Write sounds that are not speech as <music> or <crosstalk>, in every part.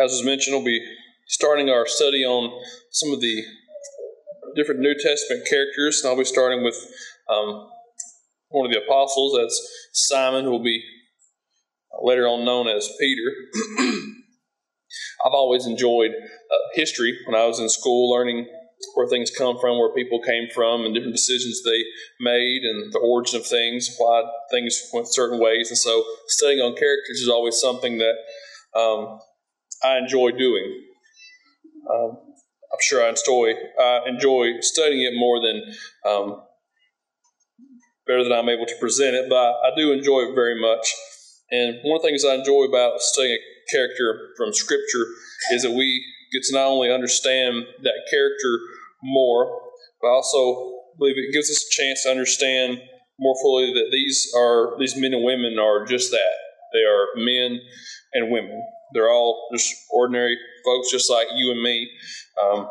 as was mentioned, we'll be starting our study on some of the different New Testament characters, and I'll be starting with um, one of the apostles. That's Simon, who will be later on known as Peter. <clears throat> I've always enjoyed uh, history when I was in school, learning where things come from, where people came from, and different decisions they made, and the origin of things, why things went certain ways. And so, studying on characters is always something that um, I enjoy doing. Um, I'm sure I enjoy I enjoy studying it more than um, better than I'm able to present it, but I do enjoy it very much. And one of the things I enjoy about studying a character from Scripture is that we get to not only understand that character more, but also believe it gives us a chance to understand more fully that these are these men and women are just that. They are men and women. They're all just ordinary folks, just like you and me. Um,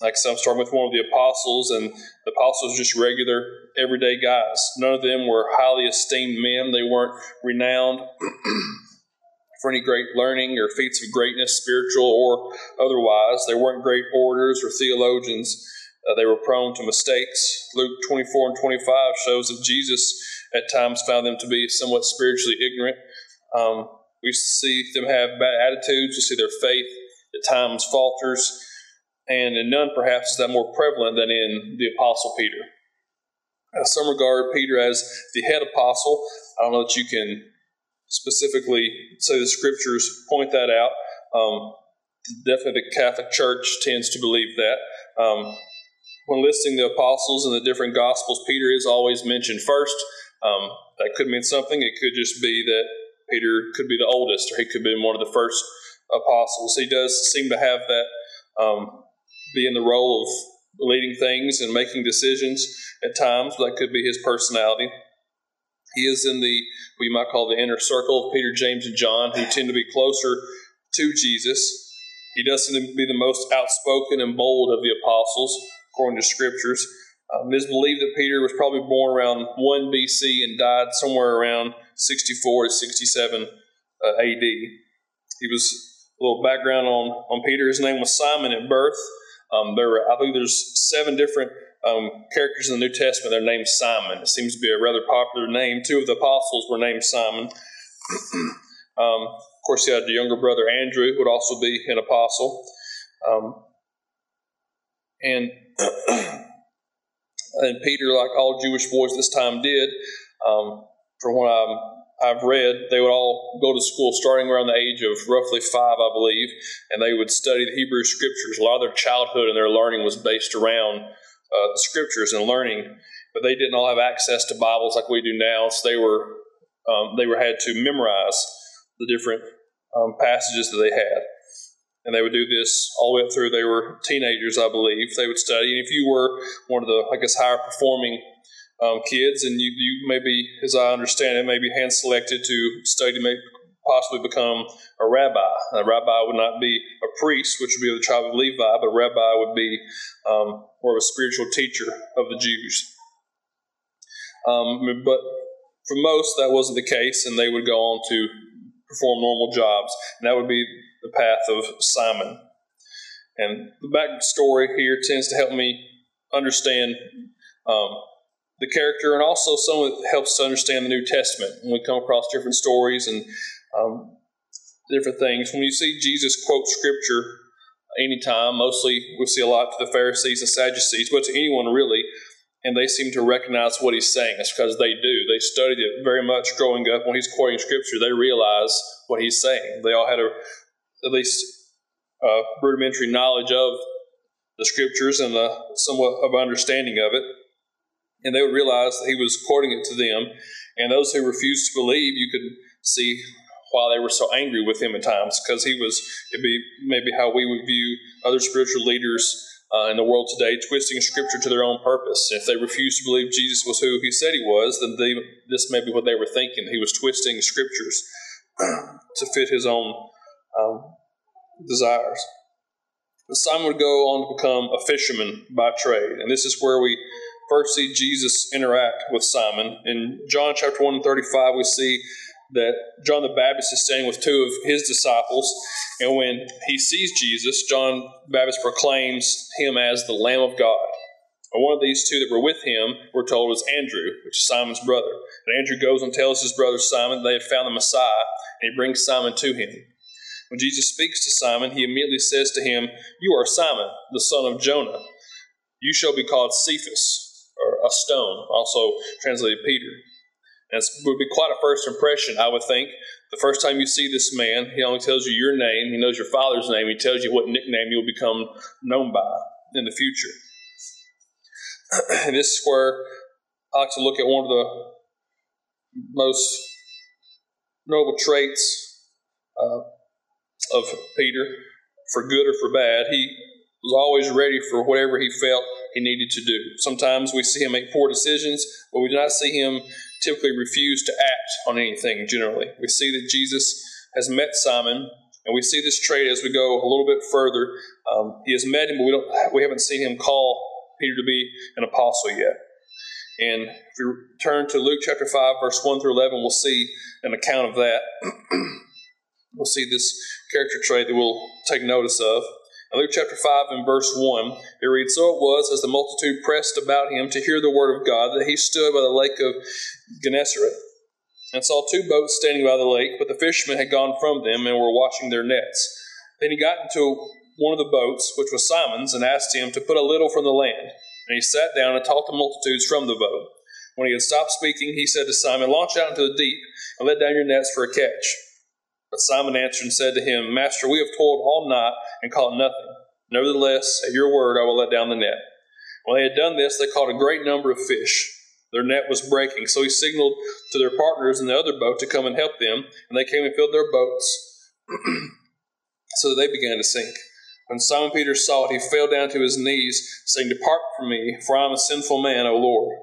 like some starting with one of the apostles, and the apostles just regular, everyday guys. None of them were highly esteemed men. They weren't renowned <clears throat> for any great learning or feats of greatness, spiritual or otherwise. They weren't great orators or theologians. Uh, they were prone to mistakes. Luke 24 and 25 shows that Jesus at times found them to be somewhat spiritually ignorant. Um, we see them have bad attitudes. We see their faith at times falters. And in none, perhaps, is that more prevalent than in the Apostle Peter. In some regard Peter as the head apostle. I don't know that you can specifically say the scriptures point that out. Um, definitely, the Catholic Church tends to believe that. Um, when listing the apostles in the different gospels, Peter is always mentioned first. Um, that could mean something. It could just be that Peter could be the oldest, or he could be one of the first apostles. He does seem to have that um, be in the role of leading things and making decisions at times. That could be his personality. He is in the we might call the inner circle of Peter, James, and John, who tend to be closer to Jesus. He does seem to be the most outspoken and bold of the apostles, according to scriptures. Um, it is believed that Peter was probably born around 1 BC and died somewhere around 64 to 67 uh, AD. He was a little background on, on Peter. His name was Simon at birth. Um, there were, I think there's seven different um, characters in the New Testament. They're named Simon. It seems to be a rather popular name. Two of the apostles were named Simon. <clears throat> um, of course, he had the younger brother Andrew, who would also be an apostle. Um, and <clears throat> and Peter, like all Jewish boys this time did, um, from what I'm I've read, they would all go to school starting around the age of roughly five, I believe, and they would study the Hebrew scriptures. A lot of their childhood and their learning was based around uh, the scriptures and learning, but they didn't all have access to Bibles like we do now, so they were um, they were had to memorize the different um, passages that they had. And they would do this all the way up through. They were teenagers, I believe. They would study. And if you were one of the, I guess, higher performing um, kids, and you, you maybe, as I understand it, maybe hand selected to study, maybe possibly become a rabbi. A rabbi would not be a priest, which would be of the tribe of Levi, but a rabbi would be um, more of a spiritual teacher of the Jews. Um, but for most, that wasn't the case, and they would go on to perform normal jobs, and that would be the path of Simon. And the backstory here tends to help me understand um, the character, and also some of it helps to understand the New Testament when we come across different stories and um, different things. When you see Jesus quote Scripture anytime, mostly we see a lot to the Pharisees and Sadducees, but to anyone really, and they seem to recognize what he's saying. It's because they do. They studied it very much growing up. When he's quoting Scripture, they realize what he's saying. They all had a at least a rudimentary knowledge of the Scriptures and a somewhat of understanding of it and they would realize that he was quoting it to them. And those who refused to believe, you could see why they were so angry with him at times, because he was, it'd be maybe how we would view other spiritual leaders uh, in the world today, twisting scripture to their own purpose. If they refused to believe Jesus was who he said he was, then they, this may be what they were thinking. He was twisting scriptures <clears throat> to fit his own um, desires. Simon would go on to become a fisherman by trade, and this is where we first see Jesus interact with Simon. In John chapter 1 and 35, we see that John the Baptist is standing with two of his disciples, and when he sees Jesus, John Baptist proclaims him as the Lamb of God. And one of these two that were with him, we're told, was Andrew, which is Simon's brother. And Andrew goes and tells his brother Simon they have found the Messiah, and he brings Simon to him. When Jesus speaks to Simon, he immediately says to him, You are Simon, the son of Jonah. You shall be called Cephas, or a stone, also translated Peter. And it would be quite a first impression, I would think. The first time you see this man, he only tells you your name, he knows your father's name, he tells you what nickname you'll become known by in the future. <clears throat> and this is where I like to look at one of the most noble traits uh, of Peter, for good or for bad. He was always ready for whatever he felt he needed to do. Sometimes we see him make poor decisions, but we do not see him typically refuse to act on anything generally. We see that Jesus has met Simon, and we see this trait as we go a little bit further. Um, he has met him, but we, don't, we haven't seen him call Peter to be an apostle yet. And if we turn to Luke chapter 5, verse 1 through 11, we'll see an account of that. <clears throat> we'll see this character trait that we'll take notice of. Luke chapter 5 and verse 1, it reads So it was, as the multitude pressed about him to hear the word of God, that he stood by the lake of Gennesaret and saw two boats standing by the lake, but the fishermen had gone from them and were washing their nets. Then he got into one of the boats, which was Simon's, and asked him to put a little from the land. And he sat down and taught the multitudes from the boat. When he had stopped speaking, he said to Simon, Launch out into the deep and let down your nets for a catch. But Simon answered and said to him, Master, we have toiled all night and caught nothing. Nevertheless, at your word I will let down the net. When they had done this, they caught a great number of fish. Their net was breaking, so he signaled to their partners in the other boat to come and help them, and they came and filled their boats, <clears throat> so that they began to sink. When Simon Peter saw it, he fell down to his knees, saying, Depart from me, for I am a sinful man, O Lord.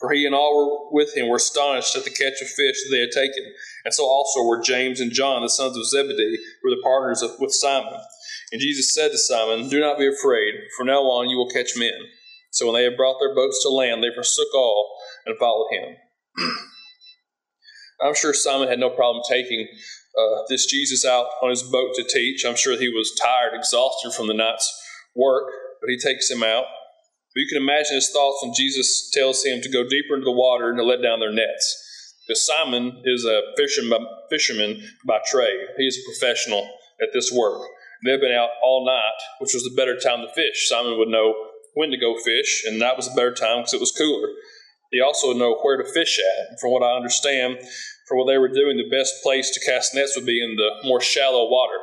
For he and all were with him were astonished at the catch of fish that they had taken. And so also were James and John, the sons of Zebedee, who were the partners of, with Simon. And Jesus said to Simon, Do not be afraid, from now on you will catch men. So when they had brought their boats to land, they forsook all and followed him. <clears throat> I'm sure Simon had no problem taking uh, this Jesus out on his boat to teach. I'm sure he was tired, exhausted from the night's work, but he takes him out. But you can imagine his thoughts when Jesus tells him to go deeper into the water and to let down their nets. Because Simon is a fisherman, fisherman by trade. He is a professional at this work. They've been out all night, which was the better time to fish. Simon would know when to go fish, and that was a better time because it was cooler. He also would know where to fish at. And from what I understand, for what they were doing, the best place to cast nets would be in the more shallow water.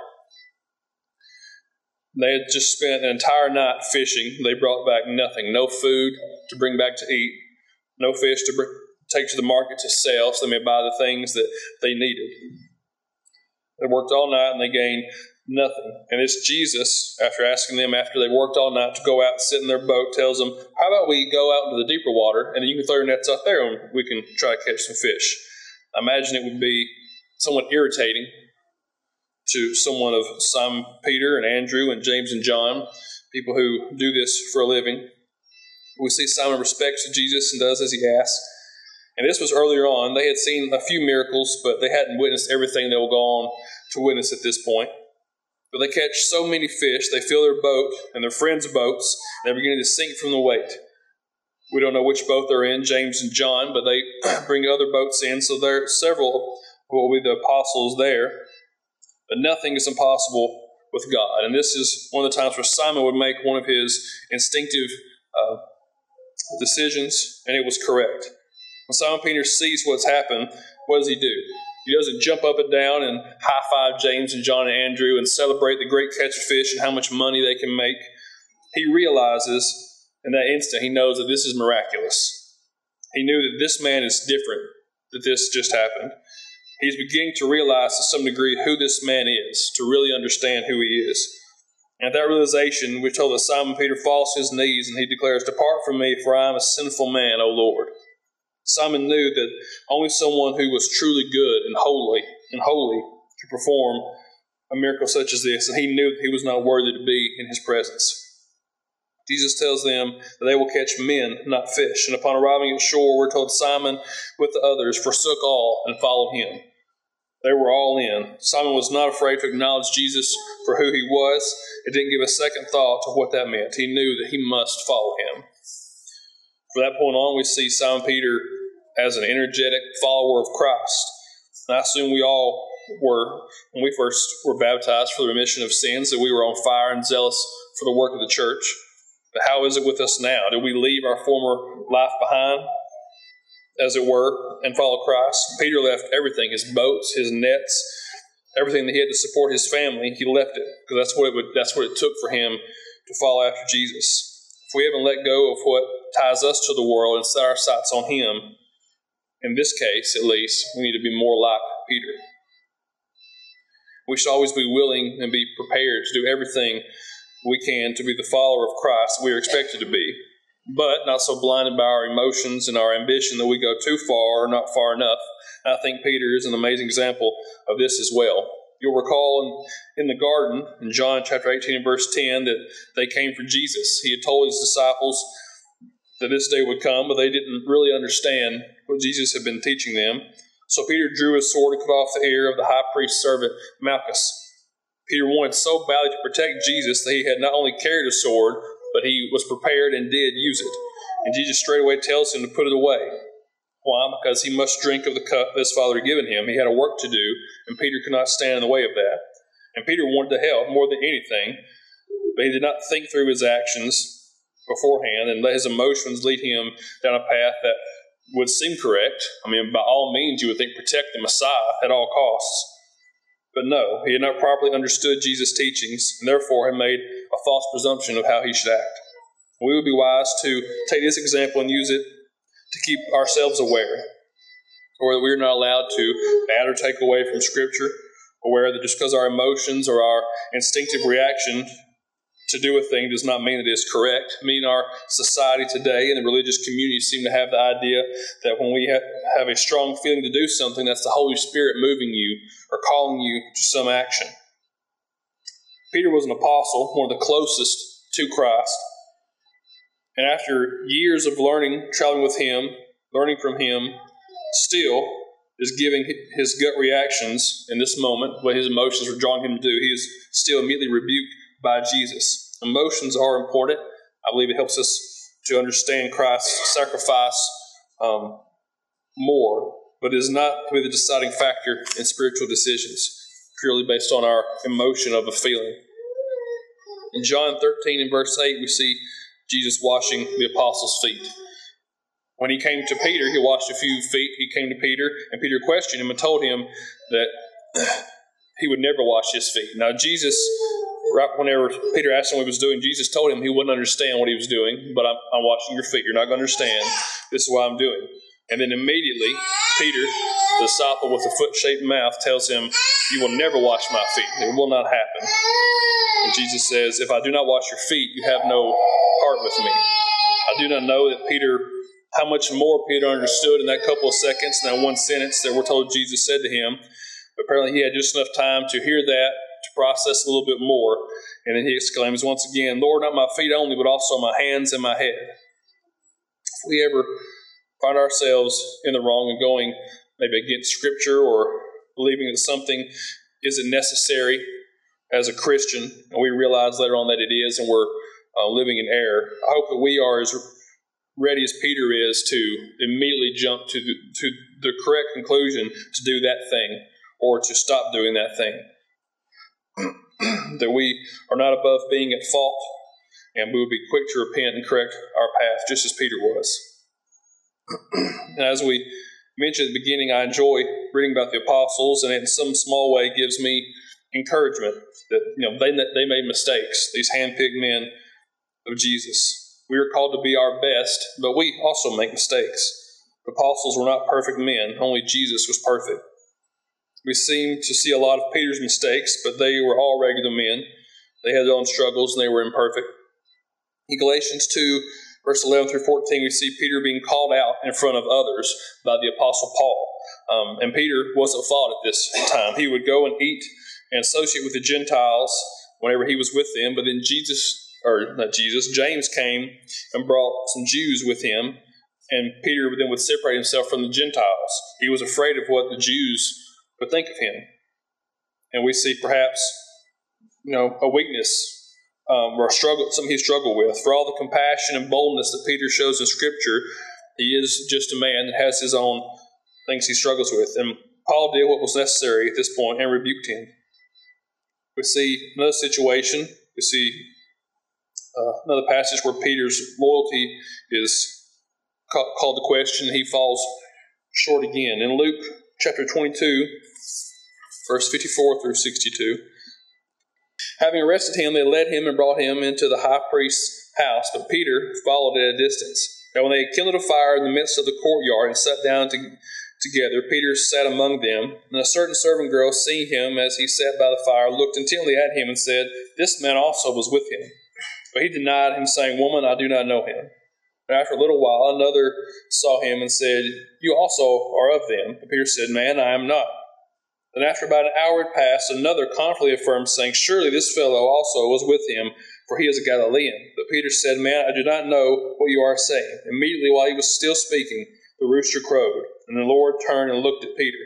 They had just spent an entire night fishing. They brought back nothing no food to bring back to eat, no fish to br- take to the market to sell so they may buy the things that they needed. They worked all night and they gained nothing. And it's Jesus, after asking them after they worked all night to go out and sit in their boat, tells them, How about we go out into the deeper water and you can throw your nets out there and we can try to catch some fish. I imagine it would be somewhat irritating to someone of Simon Peter and Andrew and James and John, people who do this for a living. We see Simon respects Jesus and does as he asks. And this was earlier on. They had seen a few miracles, but they hadn't witnessed everything they go on to witness at this point. But they catch so many fish, they fill their boat and their friends' boats, they're beginning to sink from the weight. We don't know which boat they're in, James and John, but they <clears throat> bring other boats in, so there are several who will be the apostles there. But nothing is impossible with God. And this is one of the times where Simon would make one of his instinctive uh, decisions, and it was correct. When Simon Peter sees what's happened, what does he do? He doesn't jump up and down and high five James and John and Andrew and celebrate the great catch of fish and how much money they can make. He realizes in that instant, he knows that this is miraculous. He knew that this man is different, that this just happened. He's beginning to realize to some degree who this man is, to really understand who he is. And at that realization, we're told that Simon Peter falls to his knees and he declares, Depart from me, for I am a sinful man, O Lord. Simon knew that only someone who was truly good and holy and holy could perform a miracle such as this, and he knew that he was not worthy to be in his presence. Jesus tells them that they will catch men, not fish. And upon arriving at shore, we're told Simon with the others forsook all and followed him. They were all in. Simon was not afraid to acknowledge Jesus for who he was. It didn't give a second thought to what that meant. He knew that he must follow him. From that point on, we see Simon Peter as an energetic follower of Christ. And I assume we all were, when we first were baptized for the remission of sins, that we were on fire and zealous for the work of the church. But how is it with us now? Did we leave our former life behind? As it were, and follow Christ. Peter left everything his boats, his nets, everything that he had to support his family. He left it because that's what it would, that's what it took for him to follow after Jesus. If we haven't let go of what ties us to the world and set our sights on Him, in this case at least, we need to be more like Peter. We should always be willing and be prepared to do everything we can to be the follower of Christ we are expected to be but not so blinded by our emotions and our ambition that we go too far or not far enough. I think Peter is an amazing example of this as well. You'll recall in, in the garden, in John chapter 18 and verse 10, that they came for Jesus. He had told his disciples that this day would come, but they didn't really understand what Jesus had been teaching them. So Peter drew his sword and cut off the ear of the high priest's servant, Malchus. Peter wanted so badly to protect Jesus that he had not only carried a sword, but he was prepared and did use it. And Jesus straightway tells him to put it away. Why? Because he must drink of the cup his father had given him. He had a work to do, and Peter could not stand in the way of that. And Peter wanted to help more than anything, but he did not think through his actions beforehand and let his emotions lead him down a path that would seem correct. I mean, by all means, you would think protect the Messiah at all costs. But no, he had not properly understood Jesus' teachings, and therefore had made a false presumption of how he should act. We would be wise to take this example and use it to keep ourselves aware, or that we are not allowed to add or take away from Scripture, aware that just because our emotions or our instinctive reaction to do a thing does not mean it is correct. I mean, our society today and the religious community seem to have the idea that when we have a strong feeling to do something, that's the Holy Spirit moving you or calling you to some action. Peter was an apostle, one of the closest to Christ. And after years of learning, traveling with him, learning from him, still is giving his gut reactions in this moment, what his emotions were drawing him to do. He is still immediately rebuked by Jesus. Emotions are important. I believe it helps us to understand Christ's sacrifice um, more, but it is not to be the deciding factor in spiritual decisions, purely based on our emotion of a feeling. In John 13 and verse 8, we see Jesus washing the apostles' feet. When he came to Peter, he washed a few feet. He came to Peter, and Peter questioned him and told him that <clears throat> he would never wash his feet. Now, Jesus right whenever Peter asked him what he was doing, Jesus told him he wouldn't understand what he was doing, but I'm, I'm washing your feet. You're not going to understand. This is what I'm doing. And then immediately, Peter, the disciple with the foot shaped mouth, tells him, You will never wash my feet. It will not happen. And Jesus says, If I do not wash your feet, you have no part with me. I do not know that Peter, how much more Peter understood in that couple of seconds, in that one sentence that we're told Jesus said to him. Apparently, he had just enough time to hear that process a little bit more. And then he exclaims once again, Lord, not my feet only, but also my hands and my head. If we ever find ourselves in the wrong and going maybe against Scripture or believing that something isn't necessary as a Christian, and we realize later on that it is, and we're uh, living in error, I hope that we are as ready as Peter is to immediately jump to the, to the correct conclusion to do that thing or to stop doing that thing. <clears throat> that we are not above being at fault, and we will be quick to repent and correct our path, just as Peter was. <clears throat> and as we mentioned at the beginning, I enjoy reading about the apostles, and in some small way gives me encouragement that you know they they made mistakes. These handpicked men of Jesus. We are called to be our best, but we also make mistakes. The apostles were not perfect men; only Jesus was perfect. We seem to see a lot of Peter's mistakes, but they were all regular men. They had their own struggles and they were imperfect. In Galatians 2, verse 11 through 14, we see Peter being called out in front of others by the Apostle Paul. Um, and Peter wasn't fault at this time. He would go and eat and associate with the Gentiles whenever he was with them, but then Jesus, or not Jesus, James came and brought some Jews with him, and Peter then would separate himself from the Gentiles. He was afraid of what the Jews but think of him. And we see perhaps, you know, a weakness um, or a struggle, something he struggled with. For all the compassion and boldness that Peter shows in Scripture, he is just a man that has his own things he struggles with. And Paul did what was necessary at this point and rebuked him. We see another situation. We see uh, another passage where Peter's loyalty is called to question. He falls short again. In Luke chapter 22, verse 54 through 62, having arrested him, they led him and brought him into the high priest's house, but Peter followed at a distance. And when they had kindled a fire in the midst of the courtyard and sat down to, together, Peter sat among them. And a certain servant girl, seeing him as he sat by the fire, looked intently at him and said, This man also was with him. But he denied him, saying, Woman, I do not know him. And after a little while, another saw him and said, You also are of them. But Peter said, Man, I am not. Then after about an hour had passed, another confidently affirmed, saying, Surely this fellow also was with him, for he is a Galilean. But Peter said, Man, I do not know what you are saying. Immediately while he was still speaking, the rooster crowed, and the Lord turned and looked at Peter.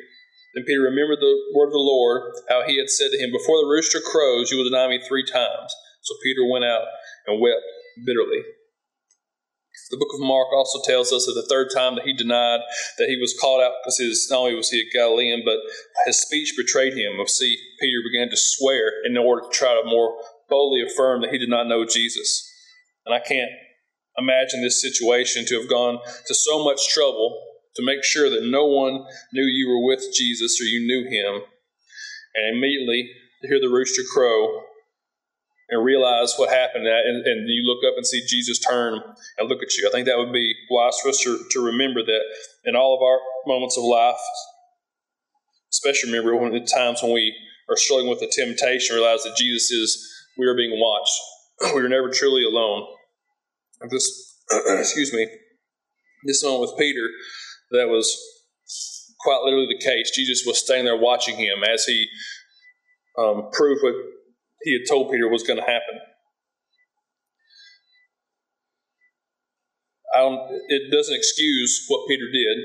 Then Peter remembered the word of the Lord, how he had said to him, Before the rooster crows, you will deny me three times. So Peter went out and wept bitterly. The book of Mark also tells us that the third time that he denied that he was called out because his, not only was he a Galilean, but his speech betrayed him. See Peter began to swear in order to try to more boldly affirm that he did not know Jesus. And I can't imagine this situation to have gone to so much trouble to make sure that no one knew you were with Jesus or you knew him. And immediately to hear the rooster crow and realize what happened, and, and, you look up and see Jesus turn and look at you. I think that would be wise for us to, to remember that in all of our moments of life, especially remember when the times when we are struggling with the temptation, realize that Jesus is, we are being watched. <clears throat> we are never truly alone. This, <clears throat> excuse me, this moment with Peter, that was quite literally the case. Jesus was standing there watching him as he um, proved what he had told Peter was going to happen. it doesn't excuse what Peter did,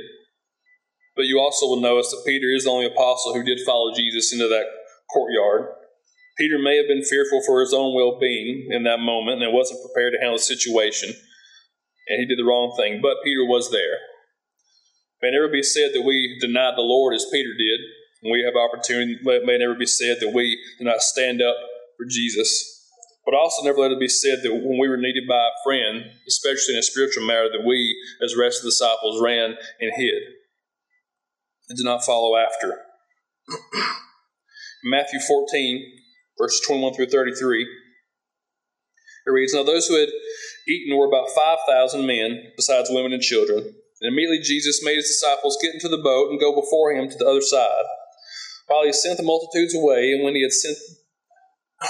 but you also will notice that Peter is the only apostle who did follow Jesus into that courtyard. Peter may have been fearful for his own well being in that moment and wasn't prepared to handle the situation, and he did the wrong thing, but Peter was there. It may never be said that we denied the Lord as Peter did. When we have opportunity, it may never be said that we do not stand up for Jesus. But also never let it be said that when we were needed by a friend, especially in a spiritual matter, that we, as the rest of the disciples, ran and hid and did not follow after. <clears throat> Matthew 14, verses 21 through 33, it reads, Now those who had eaten were about 5,000 men, besides women and children. And immediately Jesus made his disciples get into the boat and go before him to the other side, while he sent the multitudes away. And when he had sent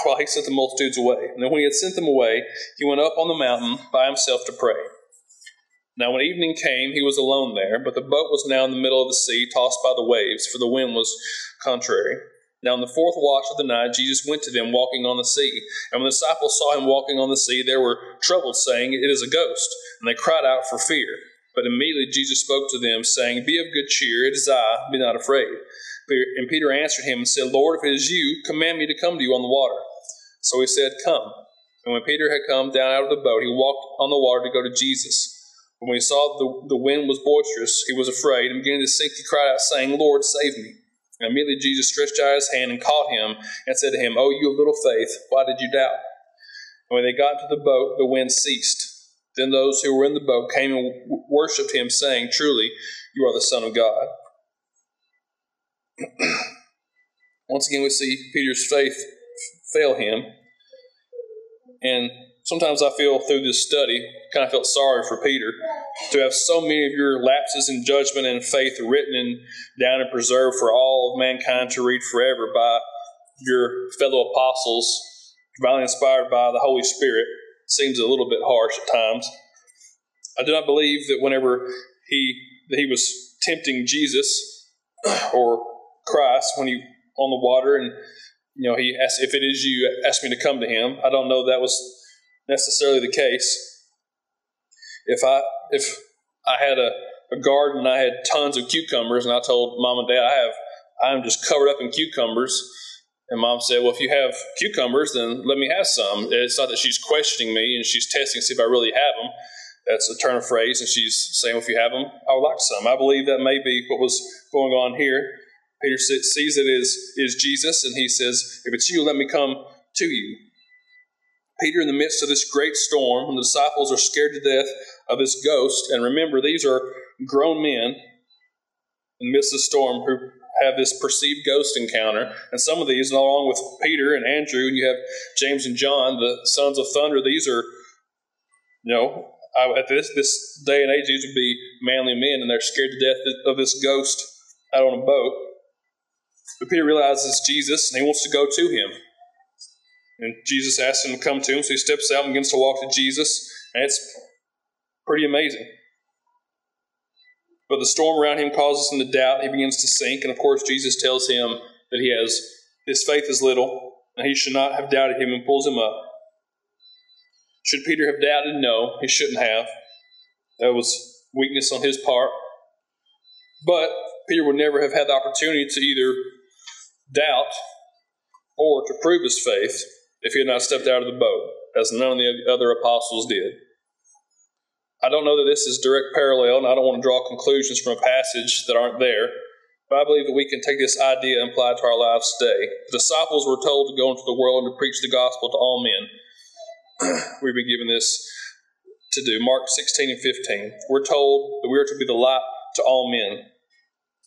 while he sent the multitudes away. And when he had sent them away, he went up on the mountain by himself to pray. Now, when evening came, he was alone there, but the boat was now in the middle of the sea, tossed by the waves, for the wind was contrary. Now, in the fourth watch of the night, Jesus went to them walking on the sea. And when the disciples saw him walking on the sea, they were troubled, saying, It is a ghost. And they cried out for fear. But immediately Jesus spoke to them, saying, Be of good cheer, it is I, be not afraid. And Peter answered him and said, Lord, if it is you, command me to come to you on the water. So he said, Come. And when Peter had come down out of the boat, he walked on the water to go to Jesus. But when he saw the, the wind was boisterous, he was afraid, and beginning to sink, he cried out, saying, Lord, save me. And immediately Jesus stretched out his hand and caught him, and said to him, O you of little faith, why did you doubt? And when they got into the boat, the wind ceased. Then those who were in the boat came and worshipped him, saying, Truly, you are the Son of God. Once again, we see Peter's faith fail him. And sometimes I feel through this study, kind of felt sorry for Peter to have so many of your lapses in judgment and faith written and down and preserved for all of mankind to read forever by your fellow apostles, divinely inspired by the Holy Spirit. Seems a little bit harsh at times. I do not believe that whenever he that he was tempting Jesus or Christ when he on the water and you know he asked if it is you ask me to come to him. I don't know that was necessarily the case. If I if I had a, a garden, I had tons of cucumbers, and I told mom and dad I have I'm just covered up in cucumbers. And mom said, Well, if you have cucumbers, then let me have some. It's not that she's questioning me and she's testing to see if I really have them. That's a turn of phrase. And she's saying, well, If you have them, I would like some. I believe that may be what was going on here. Peter sees it is, is Jesus, and he says, If it's you, let me come to you. Peter, in the midst of this great storm, when the disciples are scared to death of this ghost, and remember, these are grown men in the midst of the storm who have this perceived ghost encounter. And some of these, along with Peter and Andrew, and you have James and John, the sons of thunder, these are, you know, at this, this day and age, these would be manly men, and they're scared to death of this ghost out on a boat. But Peter realizes Jesus, and he wants to go to him. And Jesus asks him to come to him, so he steps out and begins to walk to Jesus, and it's pretty amazing. But the storm around him causes him to doubt. He begins to sink. And of course, Jesus tells him that he has his faith is little, and he should not have doubted him and pulls him up. Should Peter have doubted? No, he shouldn't have. That was weakness on his part. But Peter would never have had the opportunity to either doubt or to prove his faith if he had not stepped out of the boat, as none of the other apostles did. I don't know that this is direct parallel, and I don't want to draw conclusions from a passage that aren't there, but I believe that we can take this idea and apply it to our lives today. The disciples were told to go into the world and to preach the gospel to all men. <clears throat> We've been given this to do. Mark 16 and 15. We're told that we are to be the light to all men.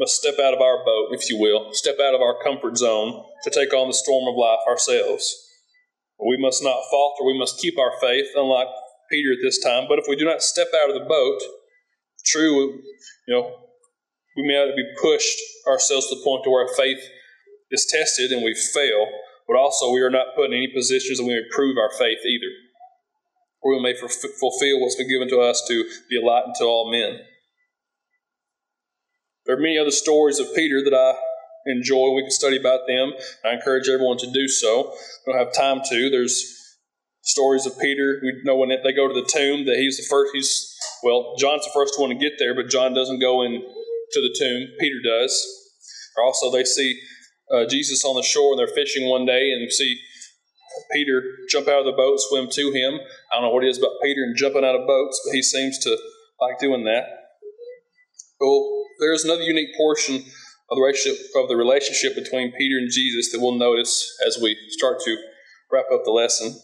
must step out of our boat, if you will, step out of our comfort zone to take on the storm of life ourselves. We must not falter, we must keep our faith, unlike Peter at this time. But if we do not step out of the boat, true, you know, we may have to be pushed ourselves to the point to where our faith is tested and we fail, but also we are not put in any positions that we may prove our faith either. Or we may fulfill what's been given to us to be a light unto all men. There are many other stories of Peter that I enjoy. We can study about them. I encourage everyone to do so. We don't have time to. There's stories of Peter. We know when they go to the tomb that he's the first. He's well, John's the first one to get there, but John doesn't go in to the tomb. Peter does. Also, they see uh, Jesus on the shore and they're fishing one day, and see Peter jump out of the boat, swim to him. I don't know what it is about Peter and jumping out of boats, but he seems to like doing that. Well, there's another unique portion of the relationship of the relationship between Peter and Jesus that we'll notice as we start to wrap up the lesson.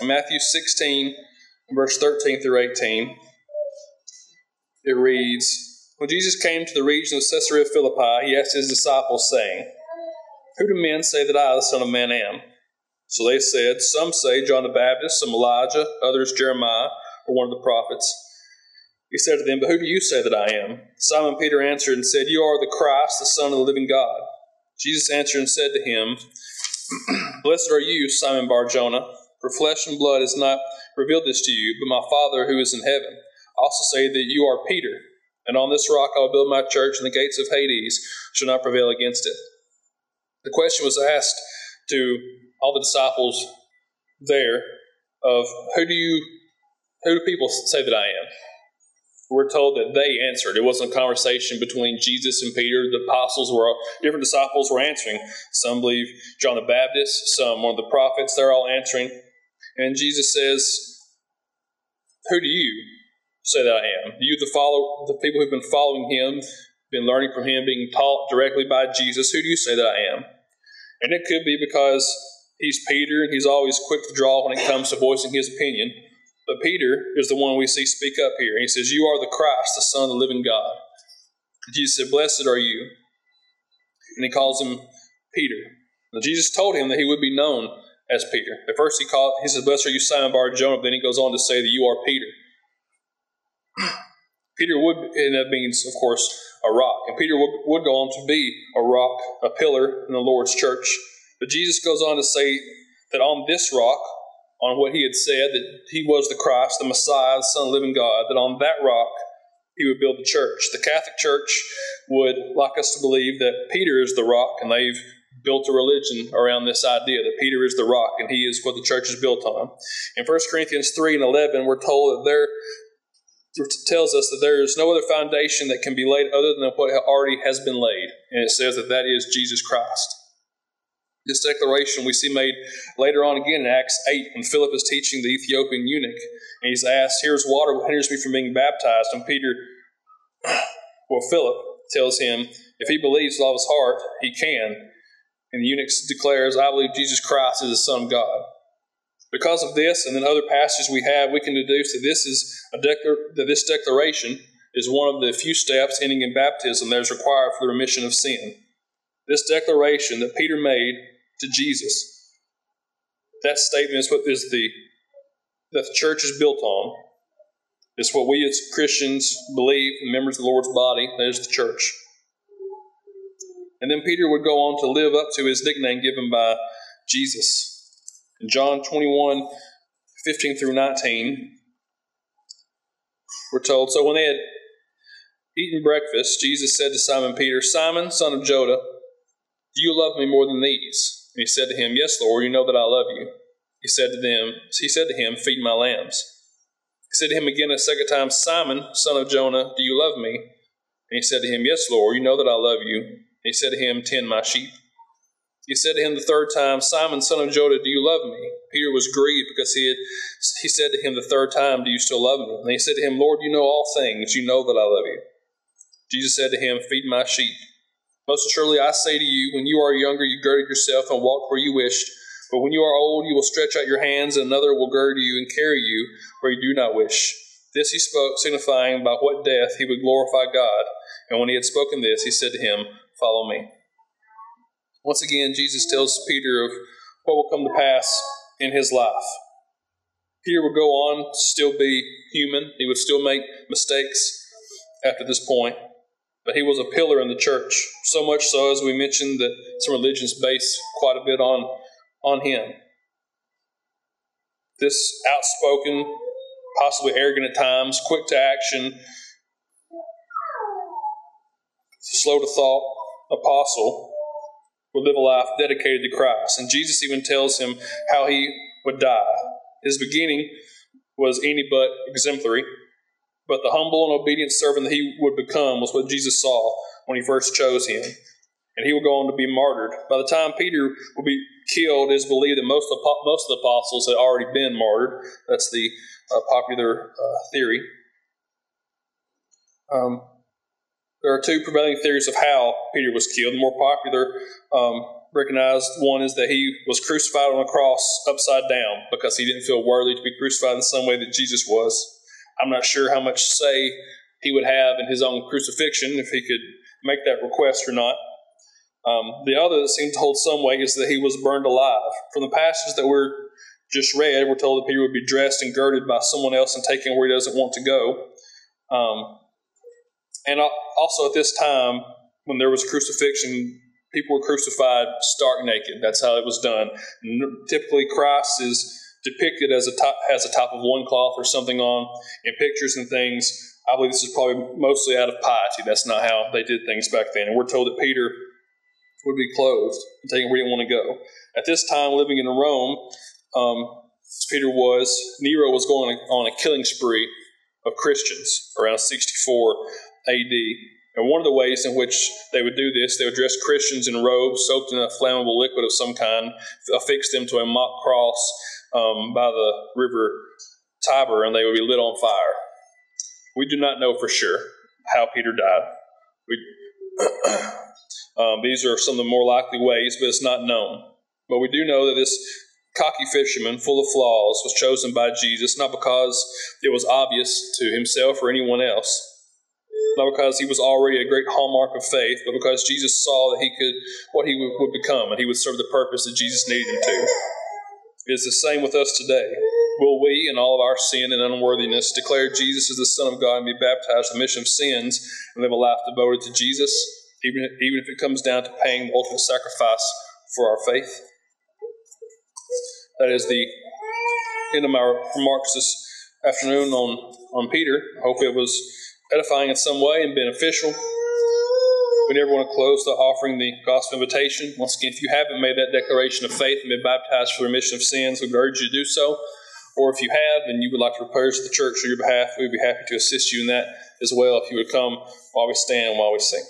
In Matthew 16, verse 13 through 18, it reads When Jesus came to the region of Caesarea Philippi, he asked his disciples, saying, Who do men say that I, the Son of Man, am? So they said, Some say John the Baptist, some Elijah, others Jeremiah, or one of the prophets. He said to them, But who do you say that I am? Simon Peter answered and said, You are the Christ, the Son of the living God. Jesus answered and said to him, <clears throat> Blessed are you, Simon Barjona, for flesh and blood has not revealed this to you, but my Father who is in heaven. I also say that you are Peter, and on this rock I will build my church, and the gates of Hades shall not prevail against it. The question was asked to all the disciples there of who do you who do people say that I am? We're told that they answered. It wasn't a conversation between Jesus and Peter. The apostles were, different disciples were answering. Some believe John the Baptist, some one of the prophets, they're all answering. And Jesus says, Who do you say that I am? You, the follow, the people who've been following him, been learning from him, being taught directly by Jesus, who do you say that I am? And it could be because he's Peter and he's always quick to draw when it comes to voicing his opinion. But Peter is the one we see speak up here. He says, You are the Christ, the Son of the living God. Jesus said, Blessed are you. And he calls him Peter. Now, Jesus told him that he would be known as Peter. At first he called, he says, Blessed are you, Simon Bar Jonah, then he goes on to say that you are Peter. <clears throat> Peter would and that means, of course, a rock. And Peter would, would go on to be a rock, a pillar in the Lord's church. But Jesus goes on to say that on this rock, on what he had said, that he was the Christ, the Messiah, the Son of the living God, that on that rock he would build the church. The Catholic Church would like us to believe that Peter is the rock, and they've built a religion around this idea that Peter is the rock and he is what the church is built on. In 1 Corinthians 3 and 11, we're told that there tells us that there is no other foundation that can be laid other than what already has been laid. And it says that that is Jesus Christ. This declaration we see made later on again in Acts 8 when Philip is teaching the Ethiopian eunuch. And he's asked, Here's water, what hinders me from being baptized? And Peter, <clears throat> well, Philip tells him, If he believes with all his heart, he can. And the eunuch declares, I believe Jesus Christ is the Son of God. Because of this and then other passages we have, we can deduce that this is a declar- that this declaration is one of the few steps ending in baptism that is required for the remission of sin. This declaration that Peter made to Jesus. That statement is what is the that the church is built on. It's what we as Christians believe, members of the Lord's body, that is the church. And then Peter would go on to live up to his nickname given by Jesus. In John 21, 15 through 19, we're told, So when they had eaten breakfast, Jesus said to Simon Peter, Simon, son of Jonah, do you love me more than these? And he said to him, Yes, Lord, you know that I love you. He said to them, He said to him, Feed my lambs. He said to him again a second time, Simon, son of Jonah, do you love me? And he said to him, Yes, Lord, you know that I love you. And he said to him, Tend my sheep. He said to him the third time, Simon, son of Jonah, do you love me? Peter was grieved because he had he said to him the third time, Do you still love me? And he said to him, Lord, you know all things, you know that I love you. Jesus said to him, Feed my sheep. Most assuredly, I say to you, when you are younger, you girded yourself and walked where you wished. But when you are old, you will stretch out your hands, and another will gird you and carry you where you do not wish. This he spoke, signifying by what death he would glorify God. And when he had spoken this, he said to him, Follow me. Once again, Jesus tells Peter of what will come to pass in his life. Peter would go on to still be human, he would still make mistakes after this point. But he was a pillar in the church, so much so, as we mentioned, that some religions base quite a bit on, on him. This outspoken, possibly arrogant at times, quick to action, slow to thought apostle would live a life dedicated to Christ. And Jesus even tells him how he would die. His beginning was any but exemplary. But the humble and obedient servant that he would become was what Jesus saw when he first chose him. And he would go on to be martyred. By the time Peter would be killed, it is believed that most of the, most of the apostles had already been martyred. That's the uh, popular uh, theory. Um, there are two prevailing theories of how Peter was killed. The more popular um, recognized one is that he was crucified on a cross upside down because he didn't feel worthy to be crucified in the same way that Jesus was. I'm not sure how much say he would have in his own crucifixion if he could make that request or not. Um, the other that seems to hold some weight is that he was burned alive. From the passages that we're just read, we're told that Peter would be dressed and girded by someone else and taken where he doesn't want to go. Um, and also at this time, when there was crucifixion, people were crucified stark naked. That's how it was done. typically, Christ is depicted as a top, has a top of loincloth or something on in pictures and things. I believe this is probably mostly out of piety. That's not how they did things back then. And we're told that Peter would be clothed and taken where he didn't want to go. At this time, living in Rome, um, Peter was, Nero was going on a killing spree of Christians around 64 AD. And one of the ways in which they would do this, they would dress Christians in robes soaked in a flammable liquid of some kind, affix them to a mock cross, um, by the river Tiber and they would be lit on fire. We do not know for sure how Peter died. We, <clears throat> um, these are some of the more likely ways, but it's not known. But we do know that this cocky fisherman, full of flaws, was chosen by Jesus not because it was obvious to himself or anyone else, not because he was already a great hallmark of faith, but because Jesus saw that he could what he would become, and he would serve the purpose that Jesus needed him to. Is the same with us today. Will we, in all of our sin and unworthiness, declare Jesus as the Son of God and be baptized in the mission of sins and live a life devoted to Jesus, even, even if it comes down to paying the ultimate sacrifice for our faith? that is the end of my remarks this afternoon on, on Peter. I hope it was edifying in some way and beneficial. We never want to close the offering the gospel invitation. Once again, if you haven't made that declaration of faith and been baptized for the remission of sins, we would urge you to do so. Or if you have and you would like to prayers to the church on your behalf, we'd be happy to assist you in that as well if you would come while we stand and while we sing.